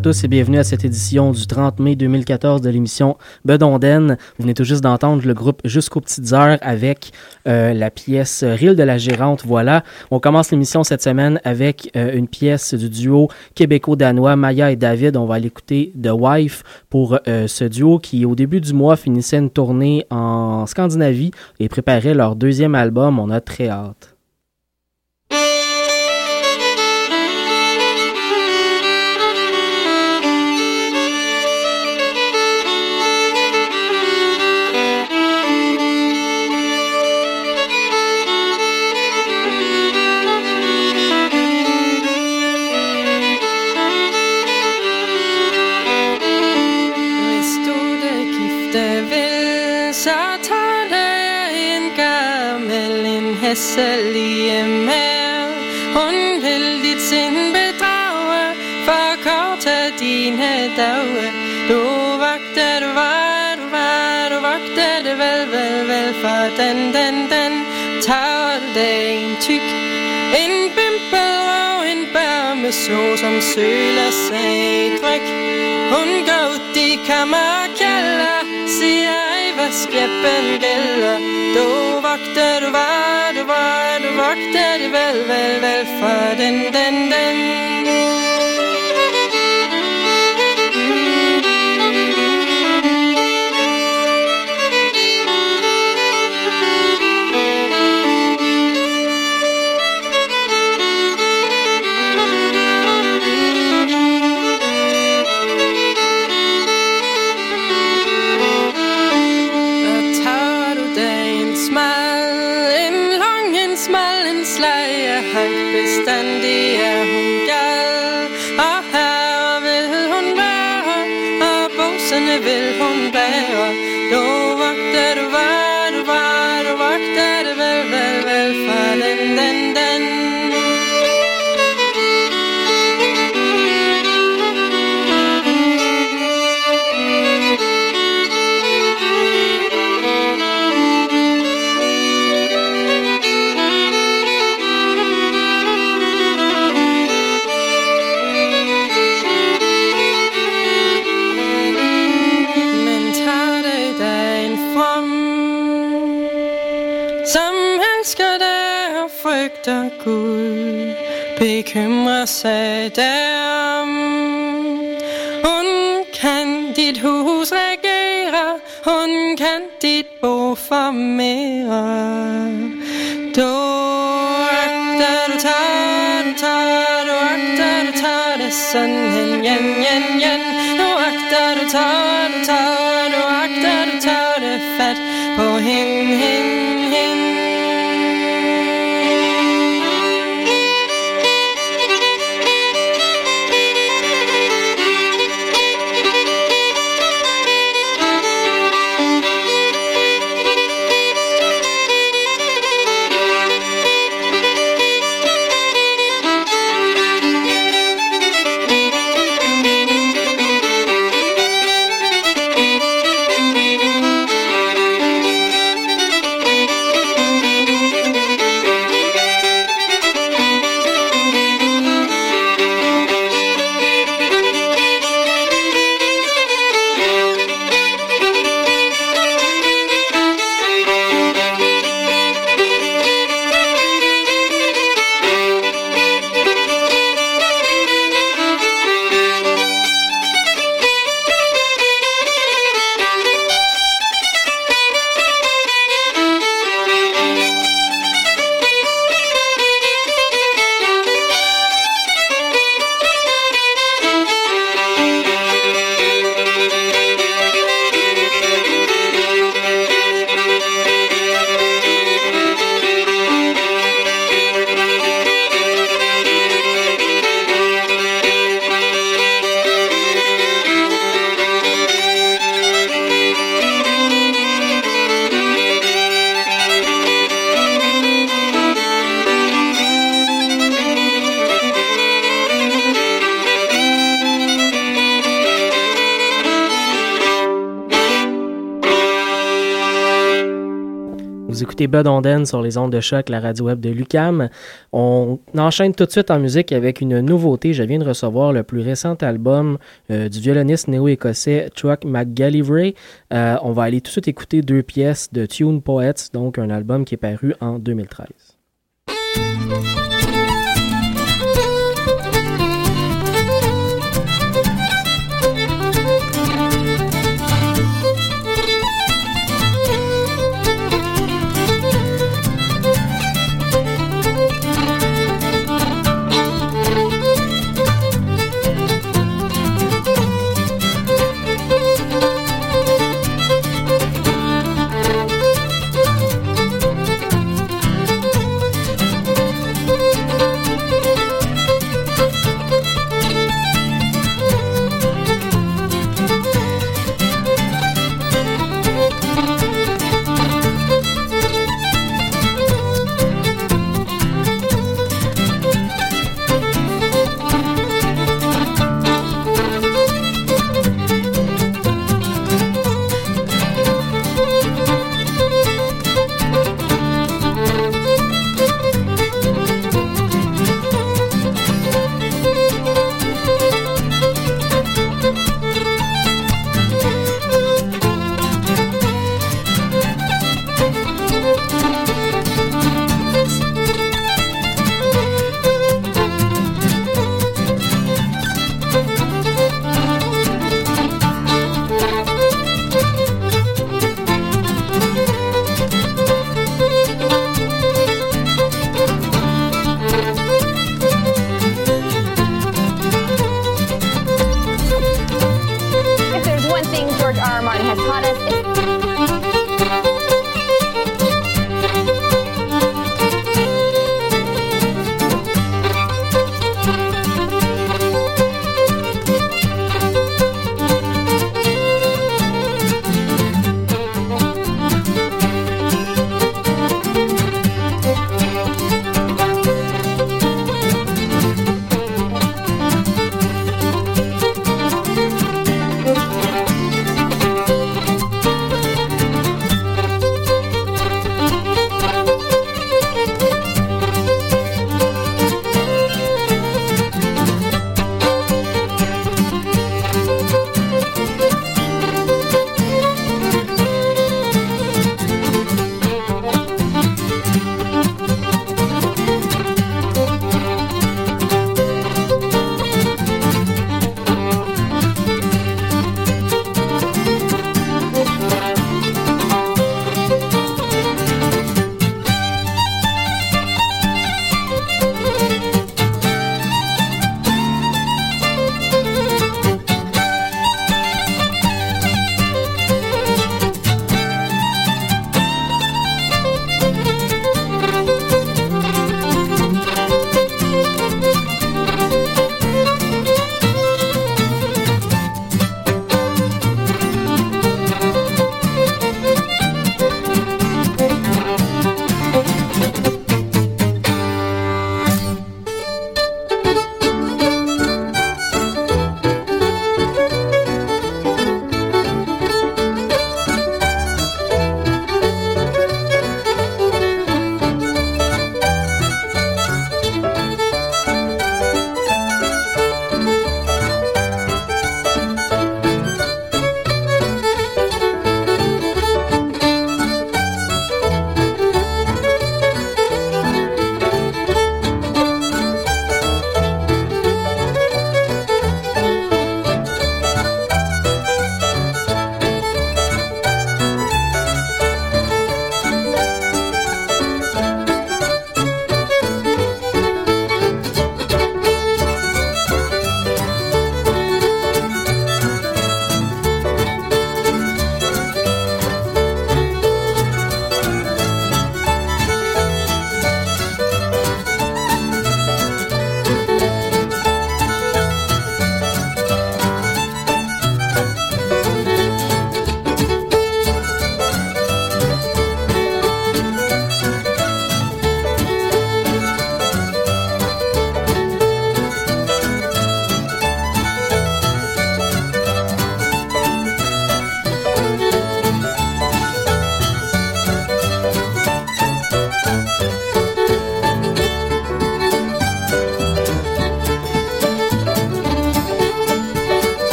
à tous et bienvenue à cette édition du 30 mai 2014 de l'émission Bedonden. Vous venez tout juste d'entendre le groupe Jusqu'aux petites heures avec euh, la pièce Rille de la Gérante. Voilà, on commence l'émission cette semaine avec euh, une pièce du duo québéco-danois Maya et David. On va aller écouter The Wife pour euh, ce duo qui au début du mois finissait une tournée en Scandinavie et préparait leur deuxième album. On a très hâte. Den, den, den. Tager dagen tyk. En bimpel og en bærme Så som søler sig dryk Hun går ud i kammerkælder Siger ej, hvad skæppen gælder. Du vagter, du var, du var, du vagter det vel, vel, vel For den, den, den. Sig derom. Hun kan dit hus regere Hun kan dit bo formere. Du agter, du tager, du tager Du agter, du tager det ledsen igen, jen, jen Och akta du tar, du tager, du agter, du tager det fat på hende. Bud Onden sur les ondes de choc, la radio web de Lucam. On enchaîne tout de suite en musique avec une nouveauté. Je viens de recevoir le plus récent album euh, du violoniste néo-écossais Chuck McGallivray. Euh, on va aller tout de suite écouter deux pièces de Tune Poets, donc un album qui est paru en 2013.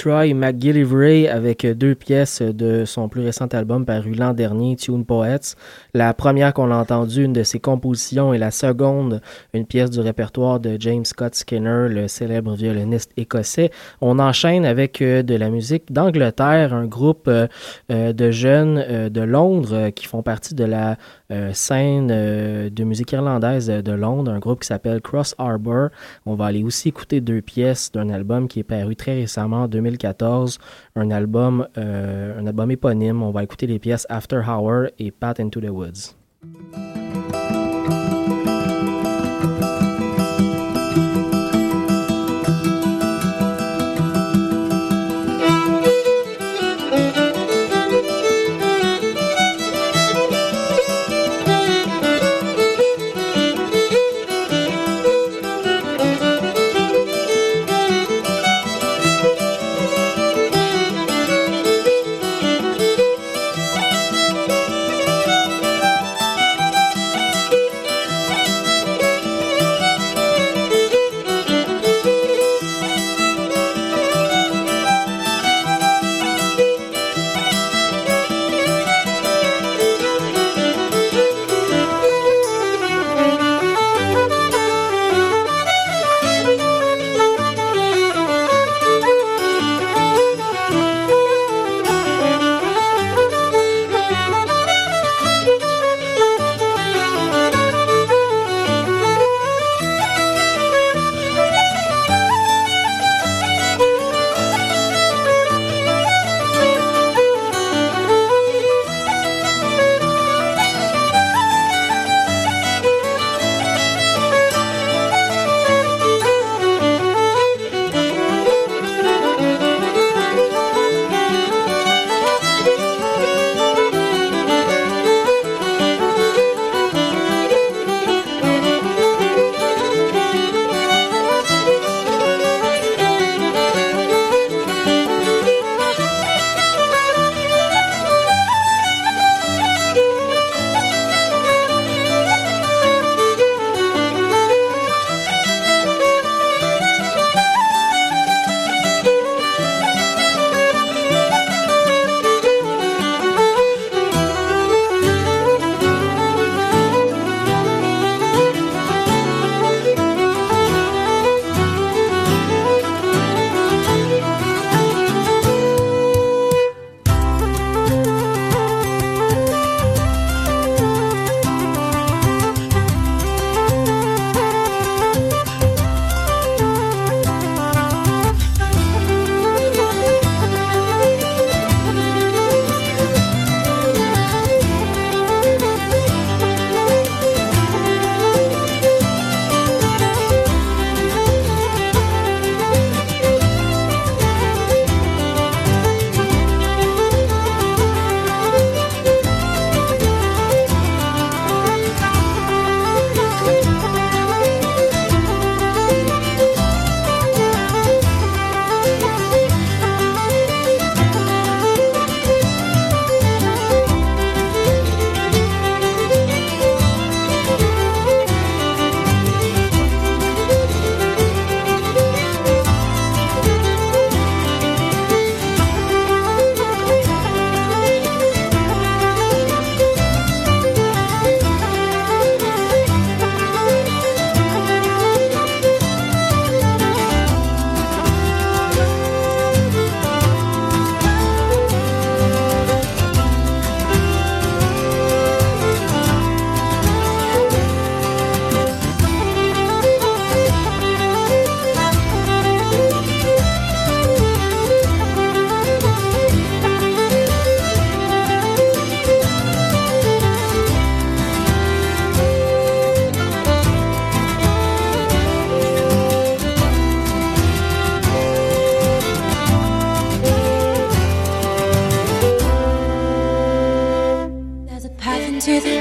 Troy McGillivray avec deux pièces de son plus récent album paru l'an dernier, Tune Poets. La première qu'on a entendue, une de ses compositions, et la seconde, une pièce du répertoire de James Scott Skinner, le célèbre violoniste écossais. On enchaîne avec euh, de la musique d'Angleterre, un groupe euh, euh, de jeunes de Londres qui font partie de la scène de musique irlandaise de Londres, un groupe qui s'appelle Cross Harbor. On va aller aussi écouter deux pièces d'un album qui est paru très récemment, en 2014, un album, un album éponyme. On va écouter les pièces After Hour et Path into the Woods. Woods.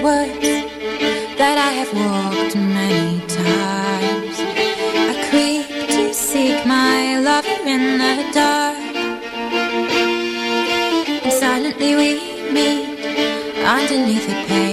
that I have walked many times. I creep to seek my lover in the dark. And silently we meet underneath a pale.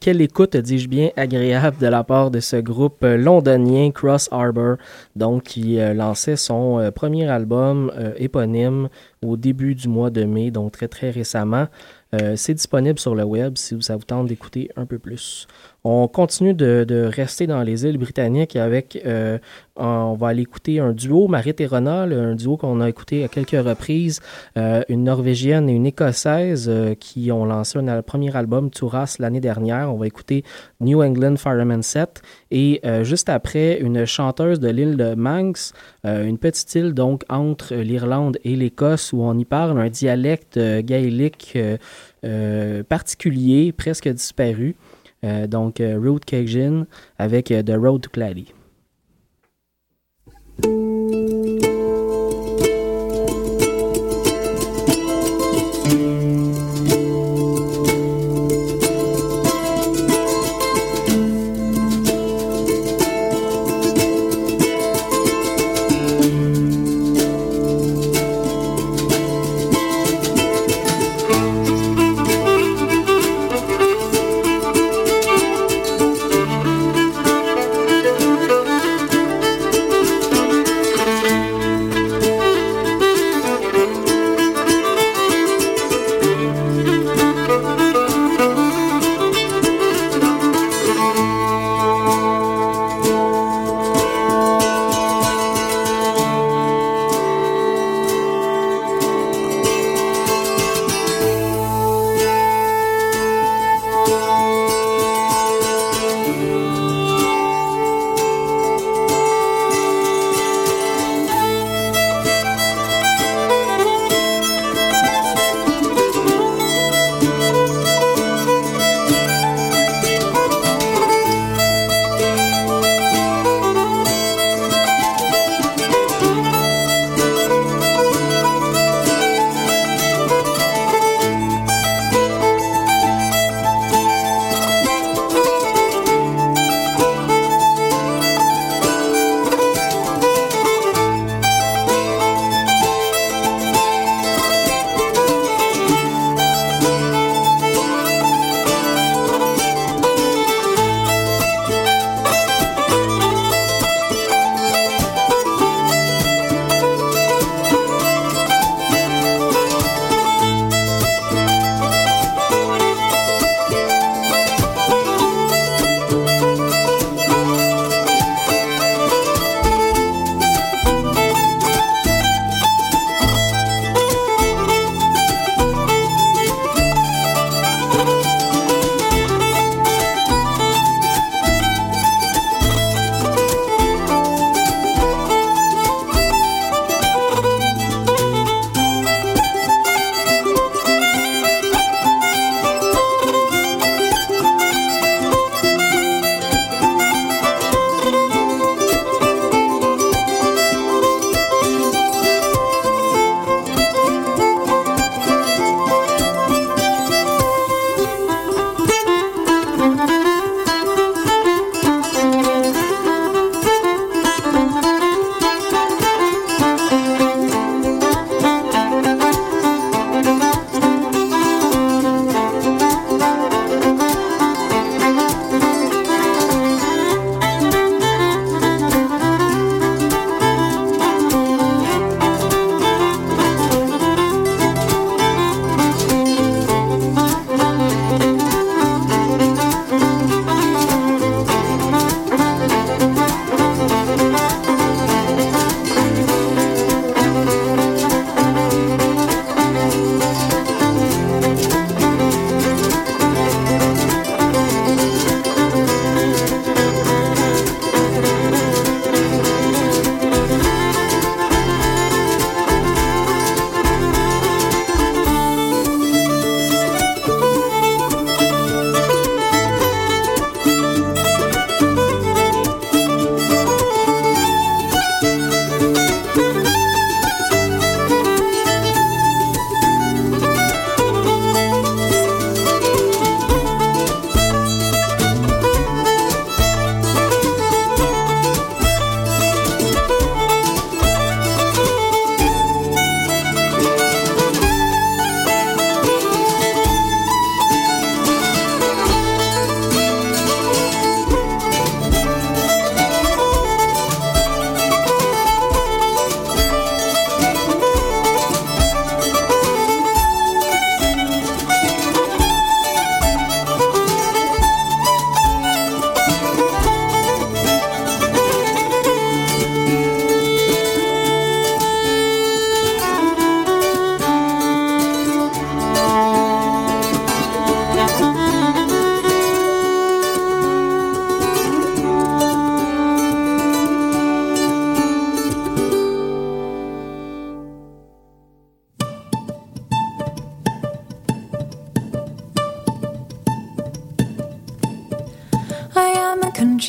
Quelle écoute, dis-je bien, agréable de la part de ce groupe londonien Cross Harbor, donc qui euh, lançait son euh, premier album euh, éponyme au début du mois de mai, donc très très récemment. c'est disponible sur le web si ça vous tente d'écouter un peu plus. On continue de, rester dans les îles britanniques avec, euh, on va aller écouter un duo, Marit et Ronald, un duo qu'on a écouté à quelques reprises, euh, une Norvégienne et une Écossaise euh, qui ont lancé un, premier album, Touras, l'année dernière. On va écouter New England Fireman Set et juste après, une chanteuse de l'île de Manx, une petite île donc entre l'Irlande et l'Écosse où on y parle un dialecte gaélique particulier, presque disparu. Euh, donc, euh, Road Cajun avec euh, The Road to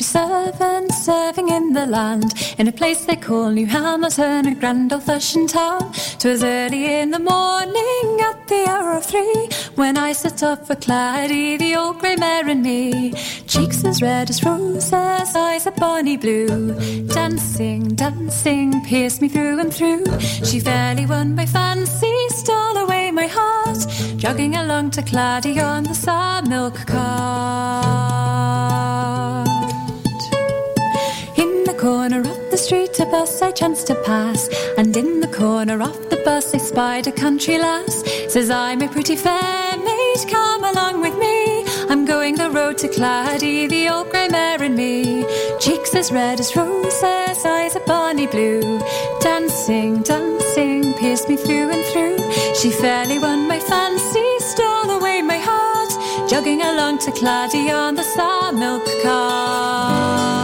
Clady. serving in the land, in a place they call New Hamilton, a grand old fashioned town. 'Twas early in the morning at the hour of three, when I set off for Claddy, the old grey mare and me. Cheeks as red as roses, eyes a bonny blue. Dancing, dancing, pierced me through and through. She fairly won my fancy, stole away my heart, jogging along to Claddy on the sour milk cart. Corner of the street, a bus I chanced to pass, and in the corner of the bus I spied a country lass. Says I'm a pretty fair maid, come along with me. I'm going the road to Claddy, the old grey mare and me. Cheeks as red as roses, eyes a bonny blue. Dancing, dancing, pierced me through and through. She fairly won my fancy, stole away my heart. Jogging along to Claddy on the sour milk cart.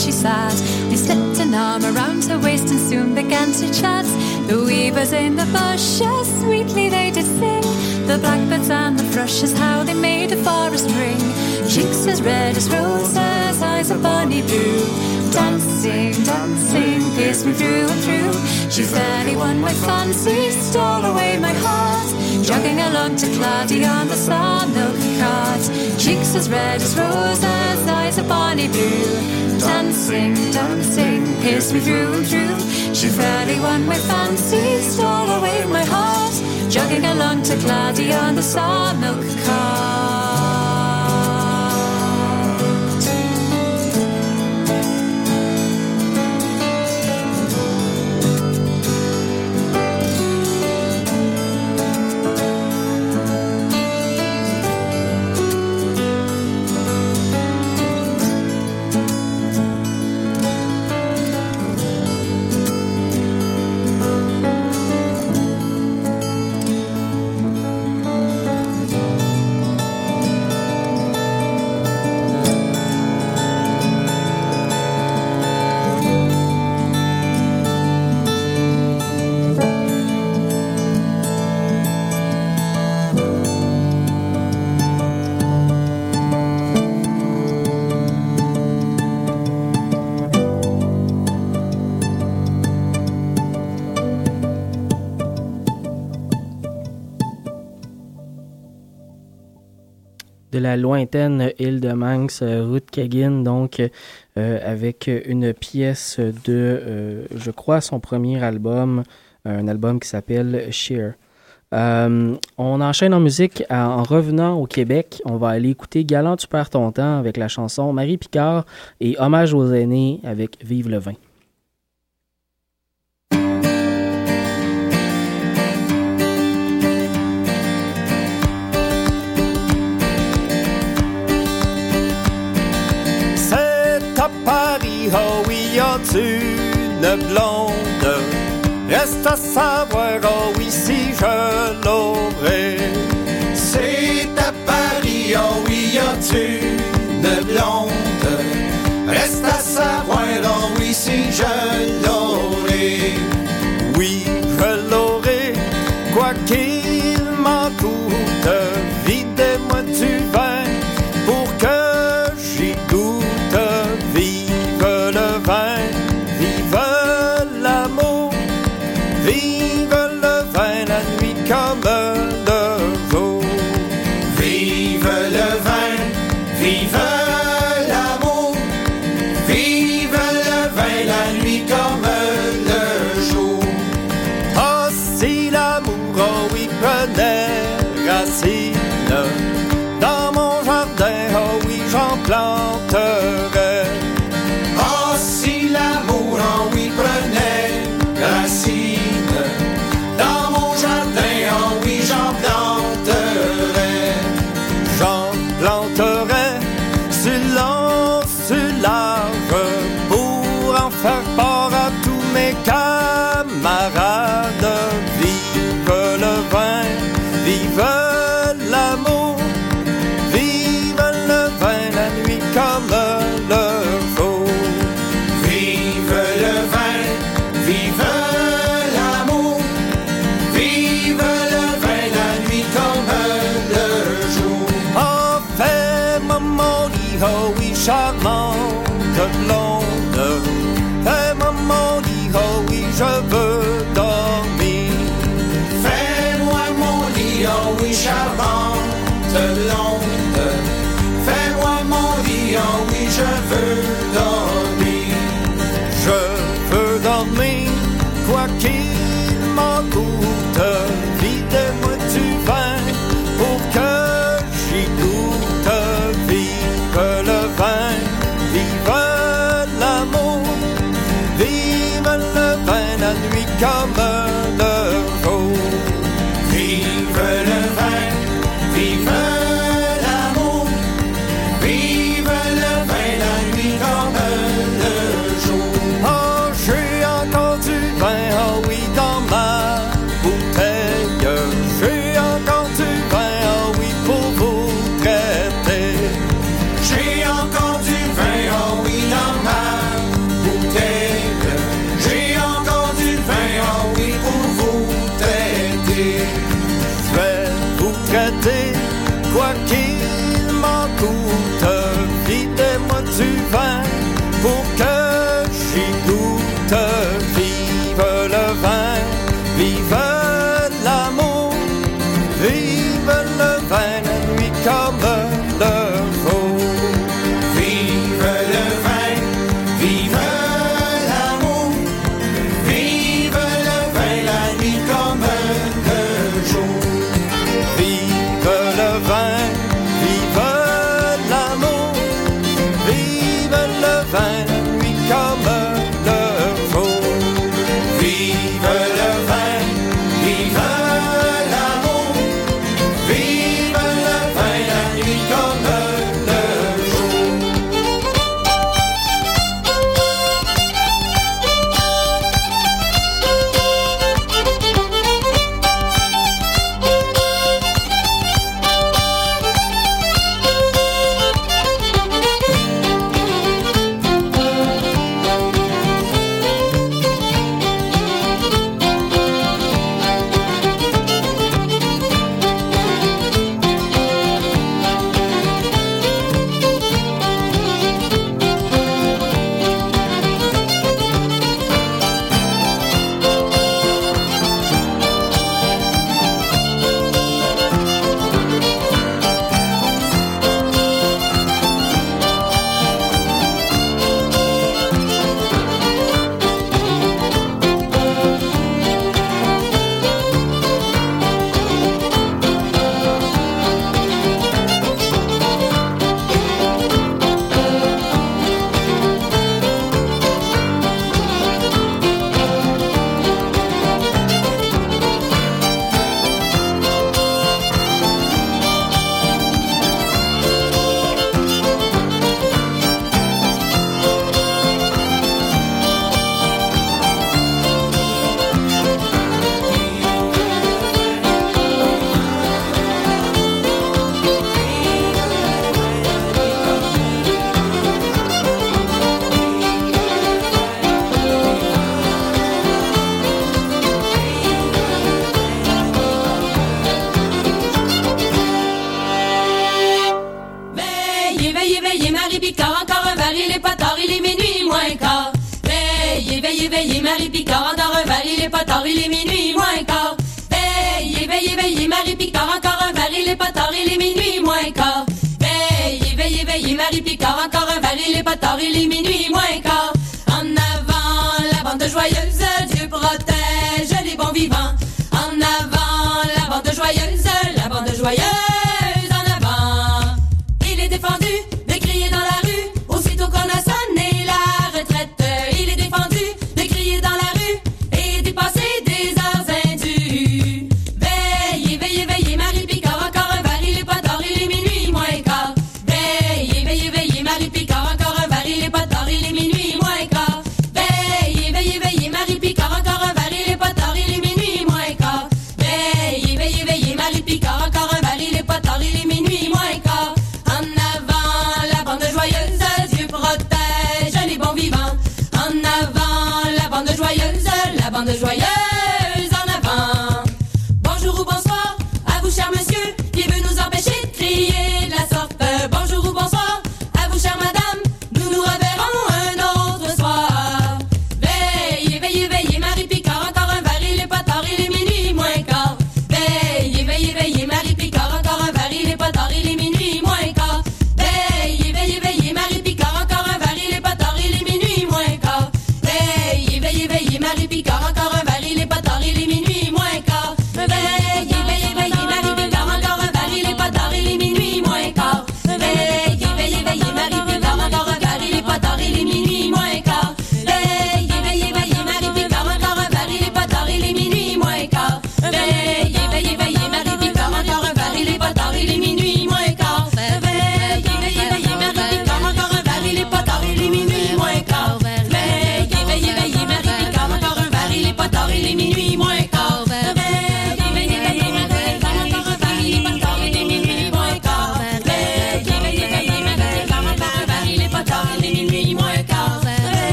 She sat. I slipped an arm around her waist and soon began to chat. The weavers in the bushes sweetly they did sing. The blackbirds and the thrushes, how they made a forest ring. Cheeks as red as roses, eyes a bonny blue. Dancing, dancing, pierced me through and through. She fairly won my fancy, stole away my heart. Jogging along to Claddy on the sour Cheeks as red as roses, eyes a bonny blue. Dancing, dancing, pierced me through and through. She fairly won my fancy, stole away my heart. Jogging along to Claddy on the sour milk cart. La lointaine île de Manx, euh, route Kaggin, donc euh, avec une pièce de, euh, je crois, son premier album, un album qui s'appelle Sheer. On enchaîne en musique en revenant au Québec. On va aller écouter Galant, tu perds ton temps avec la chanson Marie Picard et Hommage aux aînés avec Vive le vin. Oh oui, as-tu une blonde? Reste à savoir, oh oui, si je l'aurais. C'est à Paris, oh oui, as-tu une blonde? tard, encore un verre, il est pas tard, il est minuit.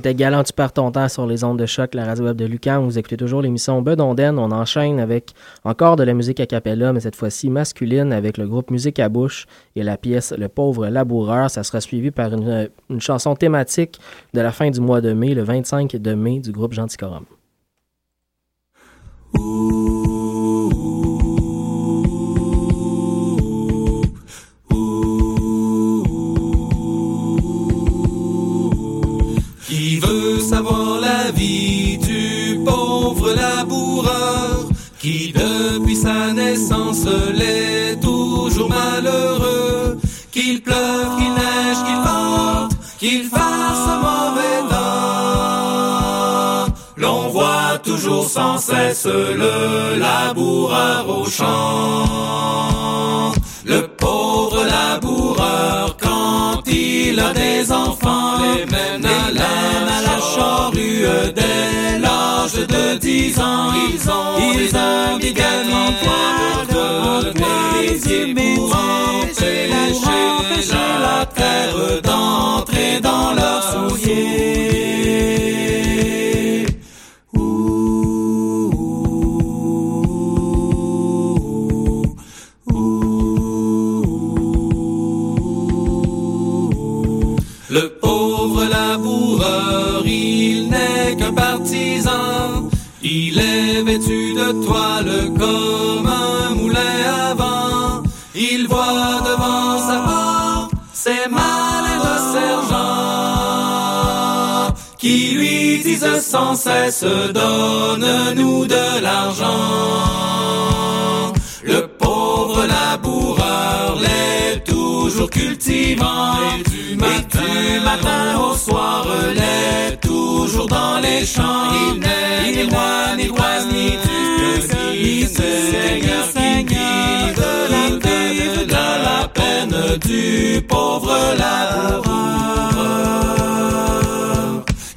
C'était Galant, tu perds ton temps sur les ondes de choc, la radio web de Lucan. Vous écoutez toujours l'émission Bedonden. On enchaîne avec encore de la musique a cappella, mais cette fois-ci masculine avec le groupe Musique à bouche et la pièce Le pauvre laboureur. Ça sera suivi par une, une chanson thématique de la fin du mois de mai, le 25 de mai, du groupe Genticorum. Qui savoir la vie du pauvre laboureur qui depuis sa naissance l'est toujours malheureux. Qu'il pleuve, qu'il neige, qu'il vente, qu'il fasse mauvais temps. L'on voit toujours sans cesse le laboureur au champ. Le pauvre laboureur a des enfants les mène à la, à la charrue dès l'âge de dix ans. ils ont ils ont des gamins de métier pour empêcher la terre d'entrer dans leurs souliers de toile comme un moulin à vent. Il voit devant sa porte ses malins de sergent qui lui disent sans cesse donne-nous de l'argent. Le pauvre laboureur l'est toujours cultivant et du matin, au soir l'est toujours dans les champs. Il n'est ni roi, ni roi, ni ni seigneur qui guide la de la peine du pauvre laboureur.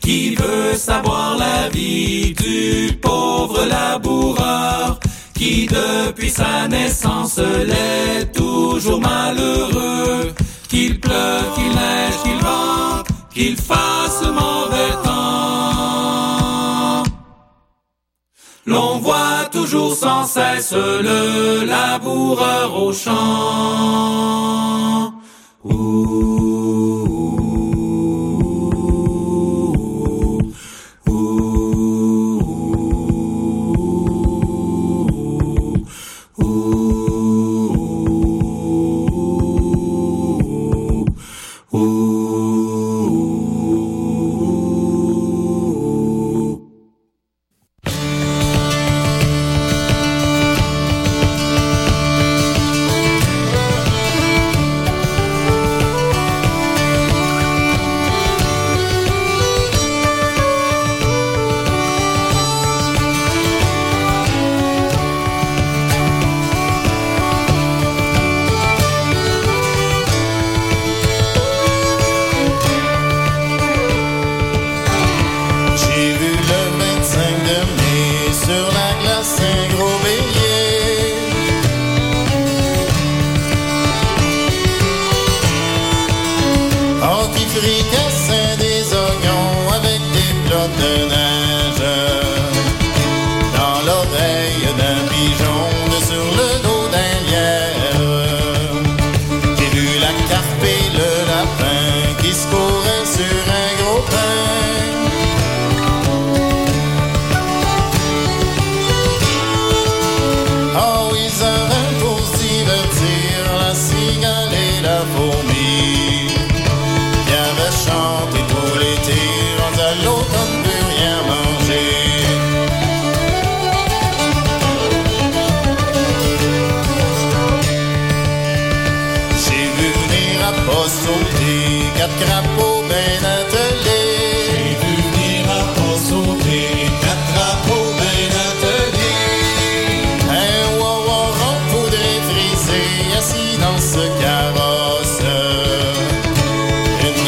Qui veut savoir la vie du pauvre laboureur qui depuis sa naissance l'est toujours malheureux qu'il pleuve, qu'il neige, qu'il vente, qu'il fasse mauvais temps. L'on voit toujours sans cesse le laboureur au champ.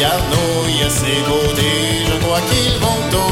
Une garnouille assez beauté, je crois qu'ils vont au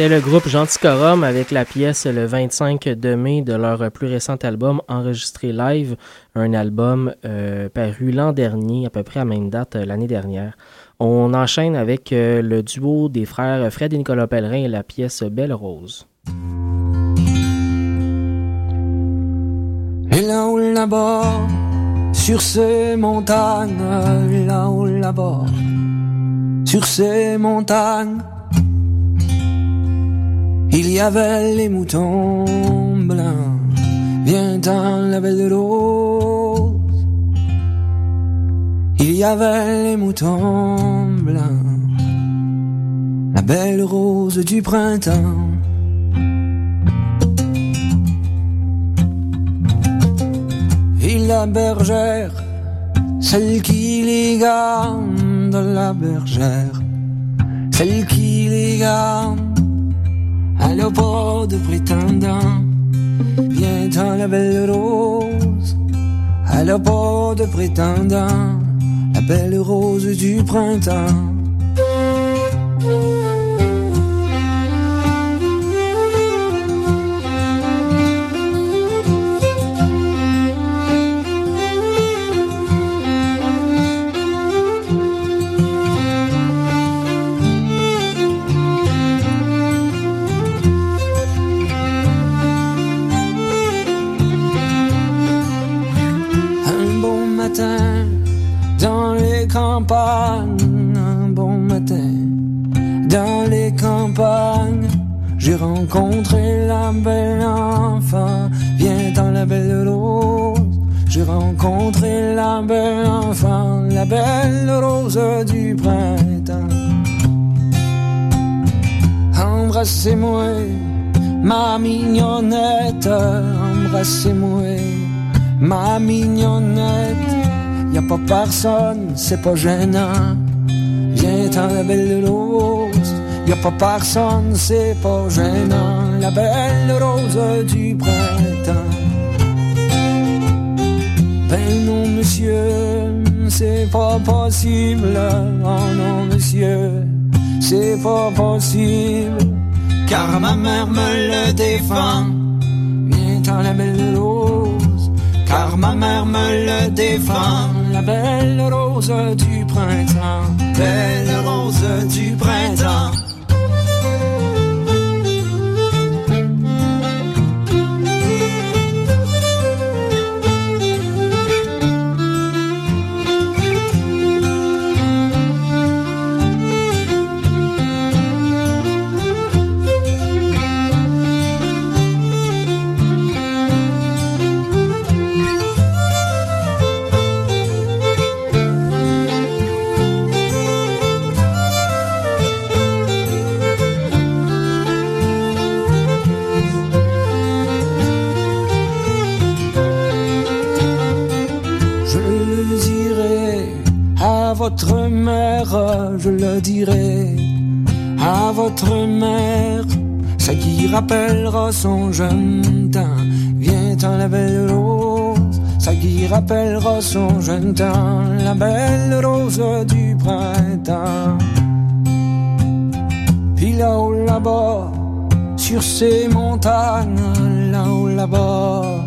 C'était le groupe Genticorum avec la pièce le 25 de mai de leur plus récent album enregistré live, un album euh, paru l'an dernier, à peu près à même date euh, l'année dernière. On enchaîne avec euh, le duo des frères Fred et Nicolas Pellerin et la pièce Belle Rose. Et là-haut là-bas, sur ces montagnes, là-haut là-bas, sur ces montagnes, il y avait les moutons blancs. Viens dans la belle rose. Il y avait les moutons blancs. La belle rose du printemps. Et la bergère, celle qui les garde, la bergère, celle qui les garde. Elle a pas de prétendant, viens la belle rose. Elle a pas de prétendant, la belle rose du printemps. Matin, dans les campagnes, un bon matin, dans les campagnes, j'ai rencontré la belle enfant, viens dans la belle rose. J'ai rencontré la belle enfant, la belle rose du printemps. Embrassez-moi, ma mignonnette, embrassez-moi, ma mignonnette. Y a pas personne, c'est pas gênant. Viens dans la belle rose, y a pas personne, c'est pas gênant, la belle rose du printemps. Ben non, monsieur, c'est pas possible, oh non, monsieur, c'est pas possible, car ma mère me le défend. Viens la belle rose, car ma mère me le défend, la belle rose du printemps, belle rose du printemps. Son jeune temps. Vient en la belle rose, ça qui rappellera son jeune temps, la belle rose du printemps. Puis là-haut là-bas, sur ces montagnes, là-haut là-bas,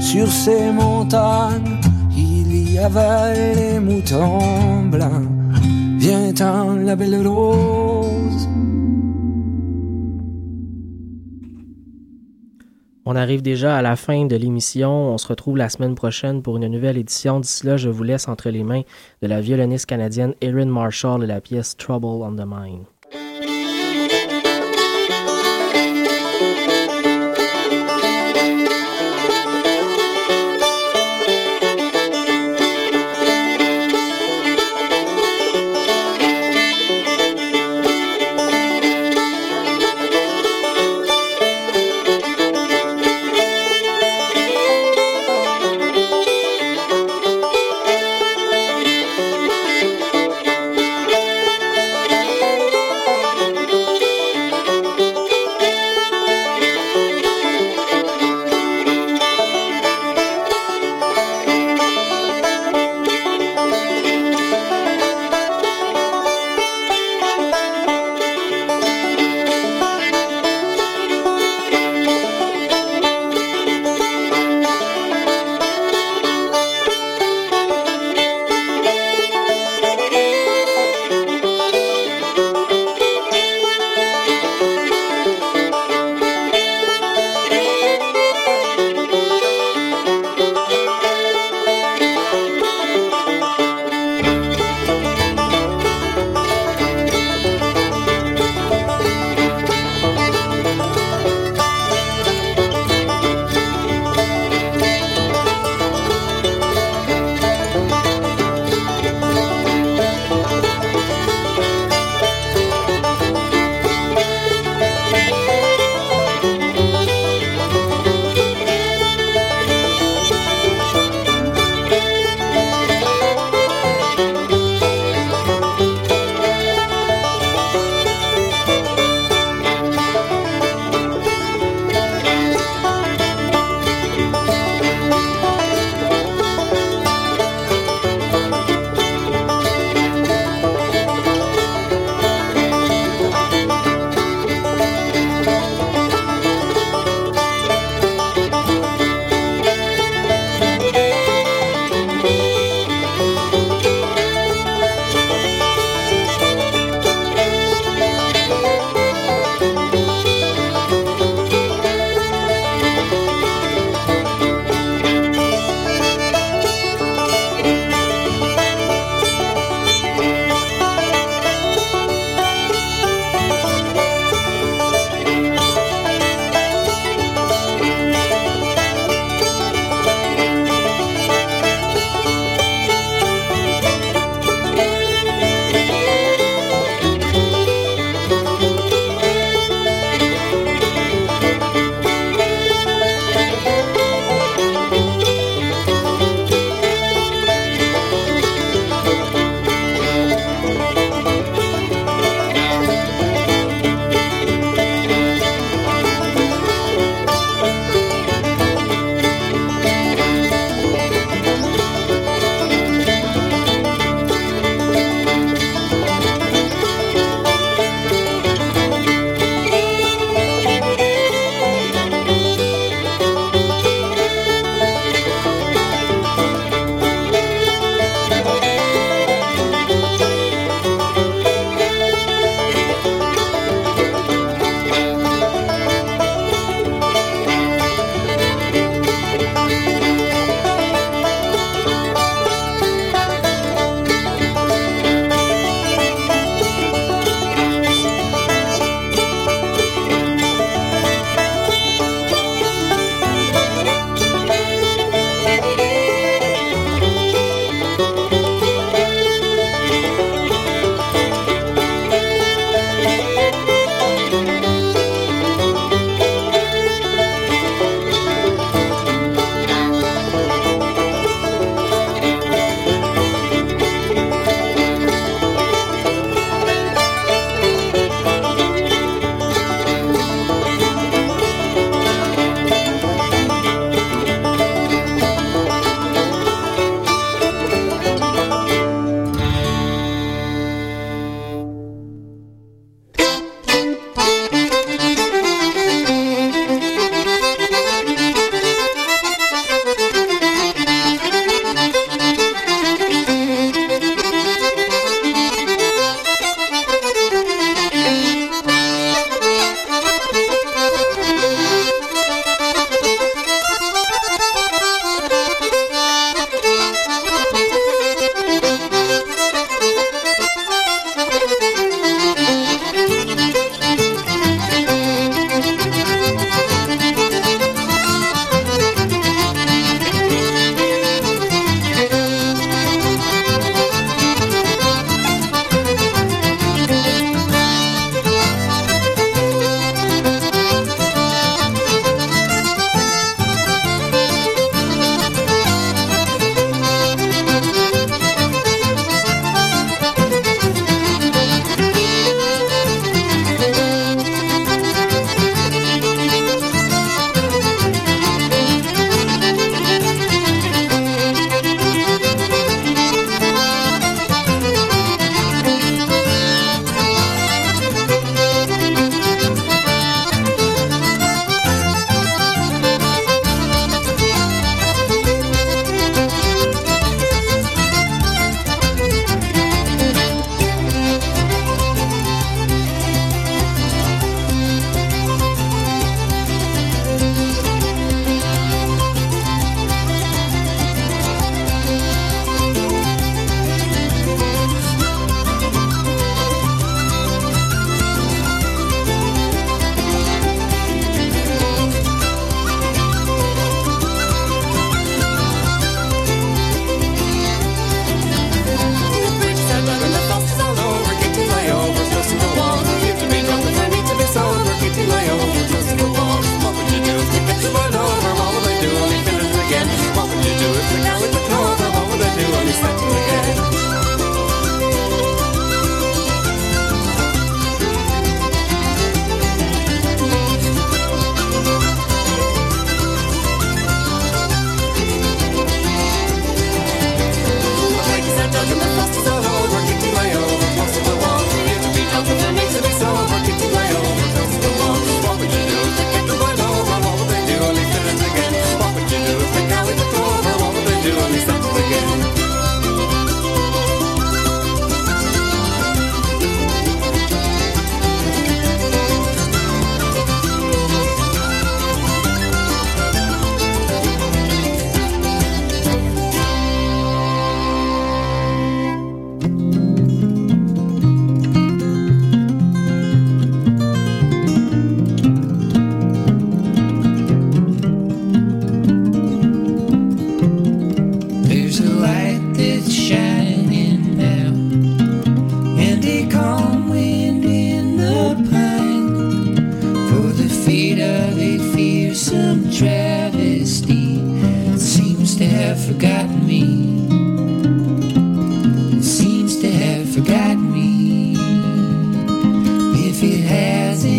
sur ces montagnes, il y avait les moutons blancs. Viens en la belle rose. Arrive déjà à la fin de l'émission. On se retrouve la semaine prochaine pour une nouvelle édition. D'ici là, je vous laisse entre les mains de la violoniste canadienne Erin Marshall et la pièce Trouble on the Mind.